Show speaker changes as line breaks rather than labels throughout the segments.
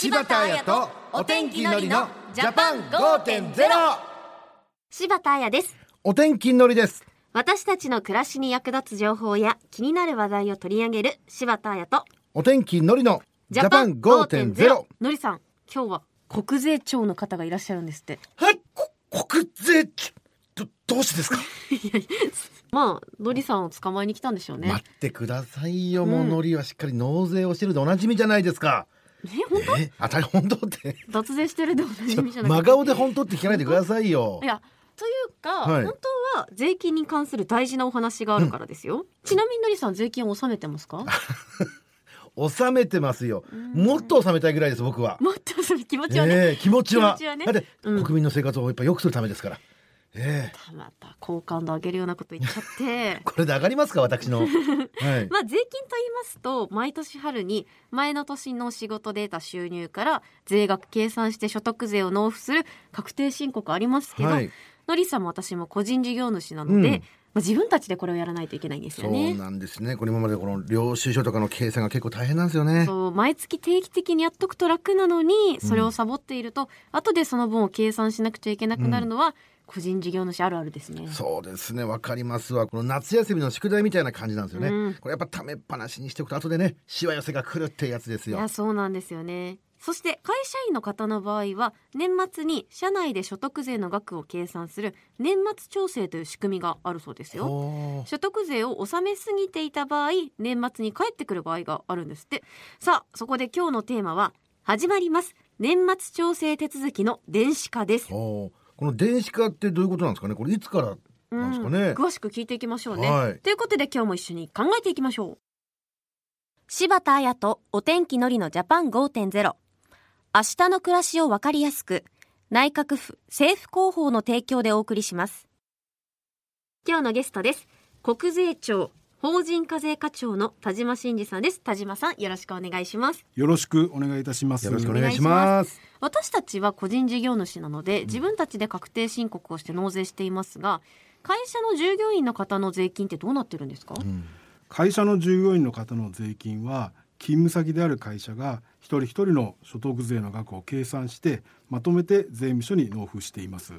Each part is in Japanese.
柴田彩とお天気のりのジャパン5.0
柴田彩です。
お天気のりです。
私たちの暮らしに役立つ情報や気になる話題を取り上げる柴田彩と
お天気のりのジャパン5.0
のりさん今日は国税庁の方がいらっしゃるんですって。
はいこ国税庁？どどうしてですか？
まあのりさんを捕まえに来たんでしょうね。
待ってくださいよ、もう
うん
のりはしっかり納税をしてるでおなじみじゃないですか
え本当？
え当たり本当って。
脱税してるでおなじみじゃなくて
真顔で本当って聞かないでくださいよ。
いやというか、
はい。
本当は税金に関する大事なお話があるからですよ、ちなみにのりさん税金を納めてますか？
納めてますよ。もっと納めたいぐらいです僕は。
もっとそれ気持ちはね、
ええ気持ちは。
気持ちはね。
だって、
うん。
国民の生活をやっぱ良くするためですからええ。
また好感度上げるようなこと言っちゃって。
これで上がりますか私の。はい。
まあ税金と言いますと毎年春に前の年の仕事で得た収入から税額計算して所得税を納付する確定申告ありますけど、
はい。
のりさんも私も個人事業主なので、
うん。
まあ、自分たちでこれをやらないといけないんです
そう
よね。
なんですね。これ今までこの領収書とかの計算が結構大変なんですよね。
そう毎月定期的にやっとくと楽なのにそれをサボっていると、後でその分を計算しなくちゃいけなくなるのは、個人事業主あるあるですね。
そうですね。わかりますわ。この夏休みの宿題みたいな感じなんですよね、
うん。
これやっぱためっぱなしにしておくと後でねしわ寄せが来るってやつですよ。
いやそうなんですよね。そして会社員の方の場合は年末に社内で所得税の額を計算する年末調整という仕組みがあるそうですよ。所得税を納めすぎていた場合年末に返ってくる場合があるんですって。さあそこで今日のテーマは始まります。年末調整手続きの電子化です
この電子化ってどういうことなんですかね？これいつからなんですかね？
うん詳しく聞いていきましょうね、
はい。
ということで今日も一緒に考えていきましょう。柴田彩とお天気のりのジャパン5.0明日の暮らしをわかりやすく内閣府政府広報の提供でお送りします。今日のゲストです。国税庁法人課税課長の田島真二さんです。田島さんよろしくお願いします。
よろしくお願いいたします。
よろしくお願いします。
私たちは個人事業主なので自分たちで確定申告をして納税していますが会社の従業員の方の税金ってどうなってるんですか、
会社の従業員の方の税金は勤務先である会社が一人一人の所得税の額を計算してまとめて税務署に納付しています。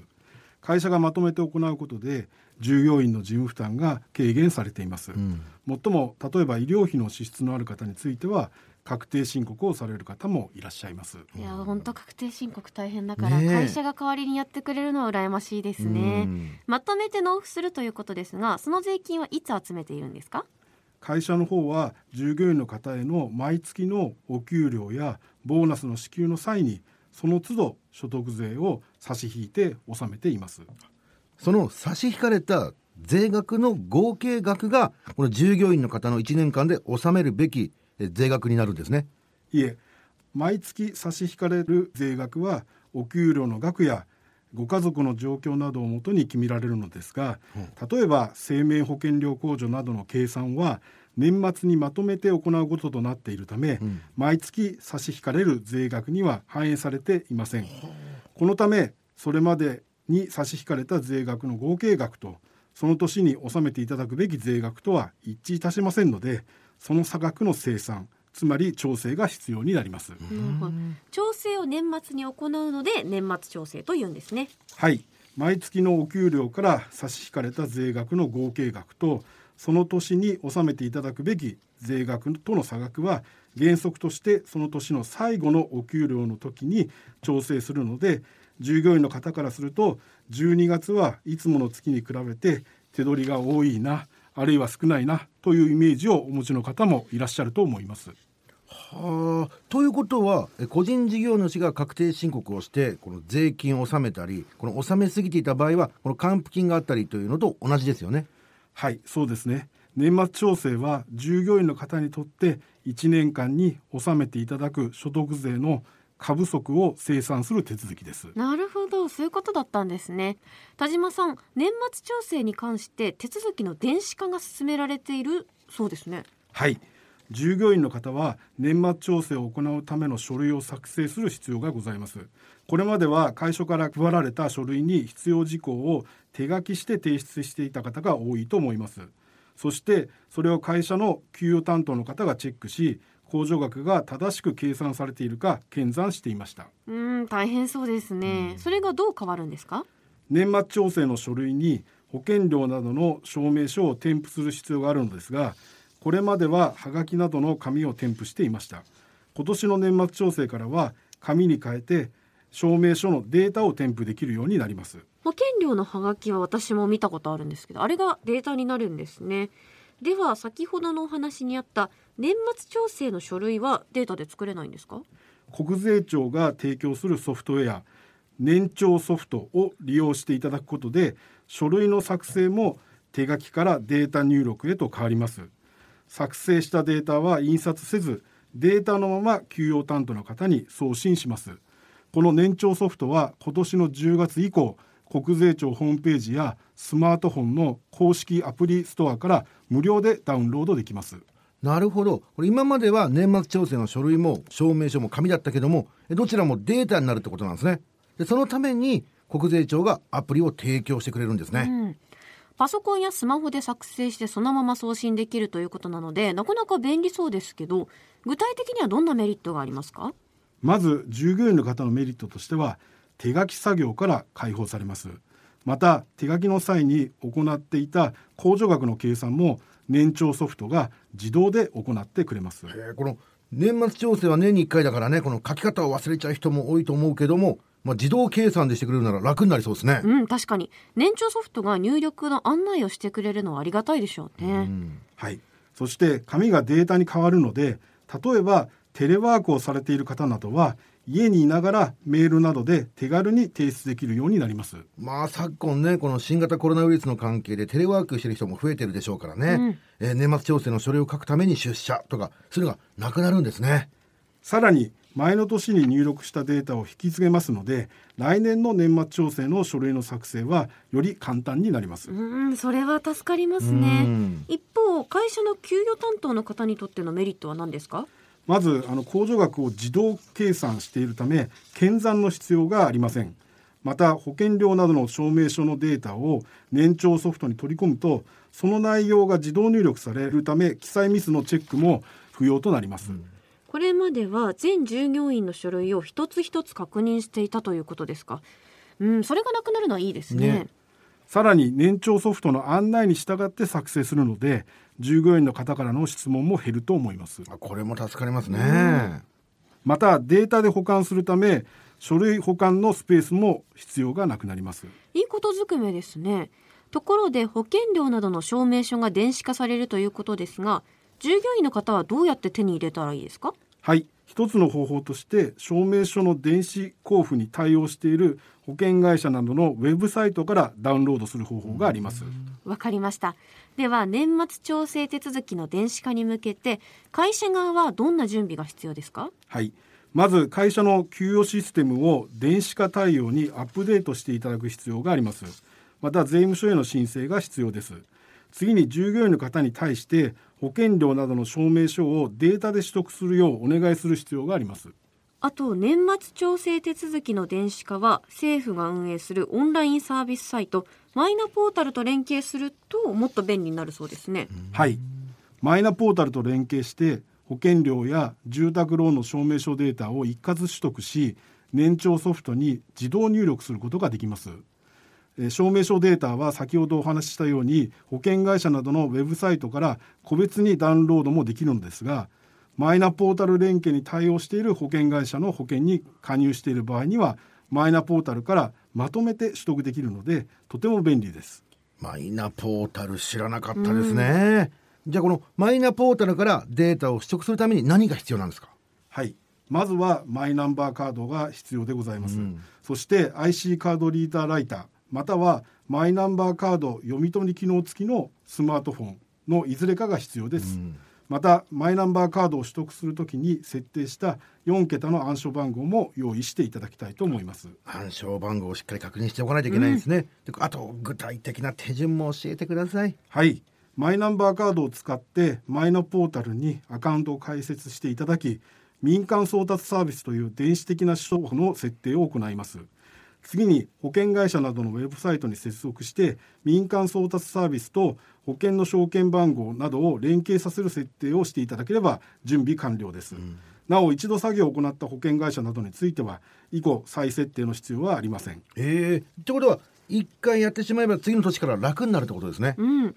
会社がまとめて行うことで従業員の事務負担が軽減されています。もっとも例えば医療費の支出のある方については確定申告をされる方もいらっしゃいます。
いや本当確定申告大変だから、
ねえ。
会社が代わりにやってくれるのは羨ましいですね。
うん。
まとめて納付するということですがその税金はいつ集めているんですか？
会社の方は従業員の方への毎月のお給料やボーナスの支給の際にその都度所得税を差し引いて納めています。
その差し引かれた税額の合計額がこの従業員の方の1年間で納めるべきえ税額になるんですね。
いえ毎月差し引かれる税額はお給料の額やご家族の状況などをもとに決められるのですが、例えば生命保険料控除などの計算は年末にまとめて行うこととなっているため、毎月差し引かれる税額には反映されていません。このためそれまでに差し引かれた税額の合計額とその年に納めていただくべき税額とは一致いたしませんのでその差額の生産つまり調整が必要になります。
なるほど。調整を年末に行うので年末調整というんですね。
はい。毎月のお給料から差し引かれた税額の合計額とその年に納めていただくべき税額との差額は原則としてその年の最後のお給料の時に調整するので従業員の方からすると12月はいつもの月に比べて手取りが多いなあるいは少ないなというイメージをお持ちの方もいらっしゃると思います。
はあということは個人事業主が確定申告をしてこの税金を納めたりこの納めすぎていた場合はこの還付金があったりというのと同じですよね
はい、そうですね。年末調整は従業員の方にとって1年間に納めていただく所得税の過不足を清算する手続きです。
なるほどそういうことだったんですね田島さん年末調整に関して手続きの電子化が進められているそうですね
はい。従業員の方は年末調整を行うための書類を作成する必要がございます。これまでは会所から配られた書類に必要事項を手書きして提出していた方が多いと思います。そしてそれを会社の給与担当の方がチェックし控除額が正しく計算されているか検算していました
うん大変そうですね、それがどう変わるんですか？
年末調整の書類に保険料などの証明書を添付する必要があるのですがこれまでははがきなどの紙を添付していました。今年の年末調整からは紙に変えて証明書のデータを添付できるようになります。
保険料のハガキは私も見たことあるんですけどあれがデータになるんですね。では先ほどのお話にあった年末調整の書類はデータで作れないんですか？
国税庁が提供するソフトウェア年長ソフトを利用していただくことで書類の作成も手書きからデータ入力へと変わります作成したデータは印刷せずデータのまま給与担当の方に送信します。この年長ソフトは今年の10月以降国税庁ホームページやスマートフォンの公式アプリストアから無料でダウンロードできます。
なるほど。これ今までは年末調整の書類も証明書も紙だったけどもどちらもデータになるってことなんですね。でそのために国税庁がアプリを提供してくれるんですね、
うんパソコンやスマホで作成してそのまま送信できるということなのでなかなか便利そうですけど具体的にはどんなメリットがありますか？
まず従業員の方のメリットとしては手書き作業から解放されます。また手書きの際に行っていた控除額の計算も年長ソフトが自動で行ってくれます。
この年末調整は年に1回だからねこの書き方を忘れちゃう人も多いと思うけどもまあ、自動計算でしてくれるなら楽になりそうですね。
うん、確かに。年長ソフトが入力の案内をしてくれるのはありがたいでしょうね。う
ん、はい。そして紙がデータに変わるので、例えばテレワークをされている方などは家にいながらメールなどで手軽に提出できるようになります。
まあ昨今ね、この新型コロナウイルスの関係でテレワークしてる人も増えてるでしょうからね。うん、えー、年末調整の書類を書くために出社とか、そういうのがなくなるんですね。
さらに前の年に入力したデータを引き継げますので来年の年末調整の書類の作成はより簡単になります。
うんそれは助かりますね。一方会社の給与担当の方にとってのメリットは何ですか？
まずあの控除額を自動計算しているため検算の必要がありません。また保険料などの証明書のデータを年長ソフトに取り込むとその内容が自動入力されるため記載ミスのチェックも不要となります、うん
これまでは全従業員の書類を一つ一つ確認していたということですか？うん、それがなくなるのはいいですね。ね。
さらに年長ソフトの案内に従って作成するので従業員の方からの質問も減ると思います。
これも助かりますね、
またデータで保管するため書類保管のスペースも必要がなくなります。
いいことずくめですね。ところで保険料などの証明書が電子化されるということですが従業員の方はどうやって手に入れたらいいですか？
はい。一つの方法として証明書の電子交付に対応している保険会社などのウェブサイトからダウンロードする方法があります。
わかりました。では年末調整手続きの電子化に向けて会社側はどんな準備が必要ですか？
はい。まず会社の給与システムを電子化対応にアップデートしていただく必要があります。また税務署への申請が必要です。次に従業員の方に対して保険料などの証明書をデータで取得するようお願いする必要があります。
あと年末調整手続きの電子化は政府が運営するオンラインサービスサイトマイナポータルと連携するともっと便利になるそうですね。
はい。マイナポータルと連携して保険料や住宅ローンの証明書データを一括取得し年長ソフトに自動入力することができます証明書データは先ほどお話ししたように保険会社などのウェブサイトから個別にダウンロードもできるのですがマイナポータル連携に対応している保険会社の保険に加入している場合にはマイナポータルからまとめて取得できるのでとても便利です。
マイナポータル知らなかったですね。じゃあこのマイナポータルからデータを取得するために何が必要なんですか？
はい。まずはマイナンバーカードが必要でございます、うん、そして IC カードリーダーライターまたはマイナンバーカード読み取り機能付きのスマートフォンのいずれかが必要です、うん、またマイナンバーカードを取得するときに設定した4桁の暗証番号も用意していただきたいと思います。
暗証番号をしっかり確認しておかないといけないんですね、うん、あと具体的な手順も教えてください。
はい。マイナンバーカードを使ってマイナポータルにアカウントを開設していただき民間送達サービスという電子的な手法の設定を行います次に保険会社などのウェブサイトに接続して民間送達サービスと保険の証券番号などを連携させる設定をしていただければ準備完了です、なお一度作業を行った保険会社などについては以降再設定の必要はありません。
ええってことは一回やってしまえば次の年から楽になるってことですね。
うん、4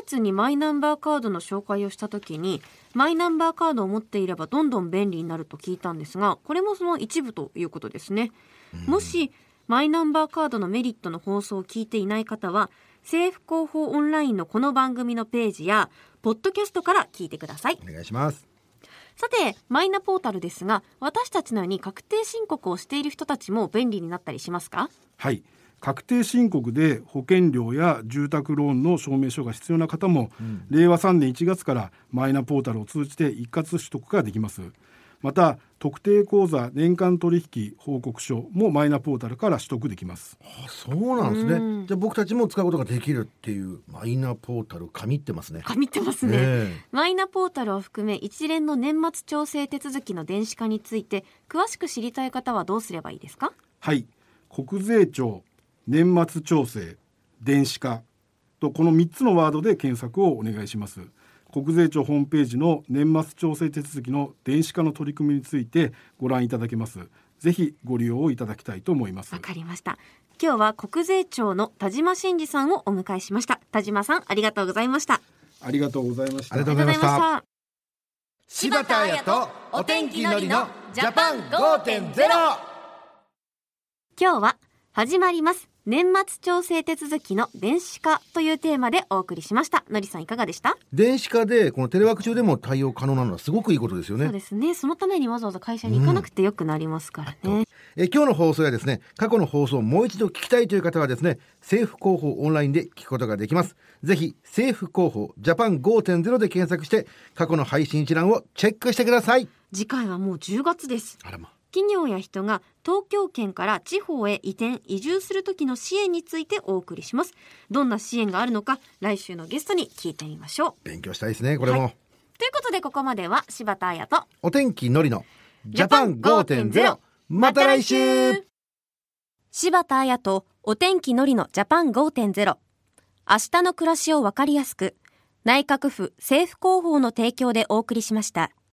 月にマイナンバーカードの紹介をした時にマイナンバーカードを持っていればどんどん便利になると聞いたんですがこれもその一部ということですね、もしマイナンバーカードのメリットの放送を聞いていない方は政府広報オンラインのこの番組のページやポッドキャストから聞いてください。
お願いします。
さてマイナポータルですが私たちのように確定申告をしている人たちも便利になったりしますか？
はい。確定申告で保険料や住宅ローンの証明書が必要な方も、令和3年1月からマイナポータルを通じて一括取得ができますまた特定口座年間取引報告書もマイナポータルから取得できます。
あそうなんですね。
うん。
じゃあ僕たちも使うことができるっていうマイナポータル神ってますね。
神ってますね、
え。
マイナポータルを含め一連の年末調整手続きの電子化について詳しく知りたい方はどうすればいいですか？
はい。国税庁年末調整電子化とこの3つのワードで検索をお願いします国税庁ホームページの年末調整手続きの電子化の取り組みについてご覧いただけます。ぜひご利用をいただきたいと思います。
わかりました。今日は国税庁の田島真二さんをお迎えしました。田島さんありがとうございました。
ありがとうございました。
ありがとうございました。
た
柴田彩とお天気のりのジャパン5.0
今日は始まります年末調整手続きの電子化というテーマでお送りしました。のりさんいかがでした、
電子化でこのテレワーク中でも対応可能なのはすごくいいことですよね。
そう。ですね。そのためにわざわざ会社に行かなくてよくなりますからね、
え今日の放送やですね過去の放送をもう一度聞きたいという方はですね政府広報オンラインで聞くことができます。ぜひ政府広報ジャパン5.0で検索して過去の配信一覧をチェックしてください。
次回はもう10月です。
あらま
企業や人が東京圏から地方へ移転移住する時の支援についてお送りします。どんな支援があるのか来週のゲストに聞いてみましょう。
勉強したいですねこれも、
はということでここまでは柴田彩と
お天気のりのジャパン5.0また来週。
柴田彩とお天気のりのジャパン5.0明日の暮らしをわかりやすく内閣府政府広報の提供でお送りしました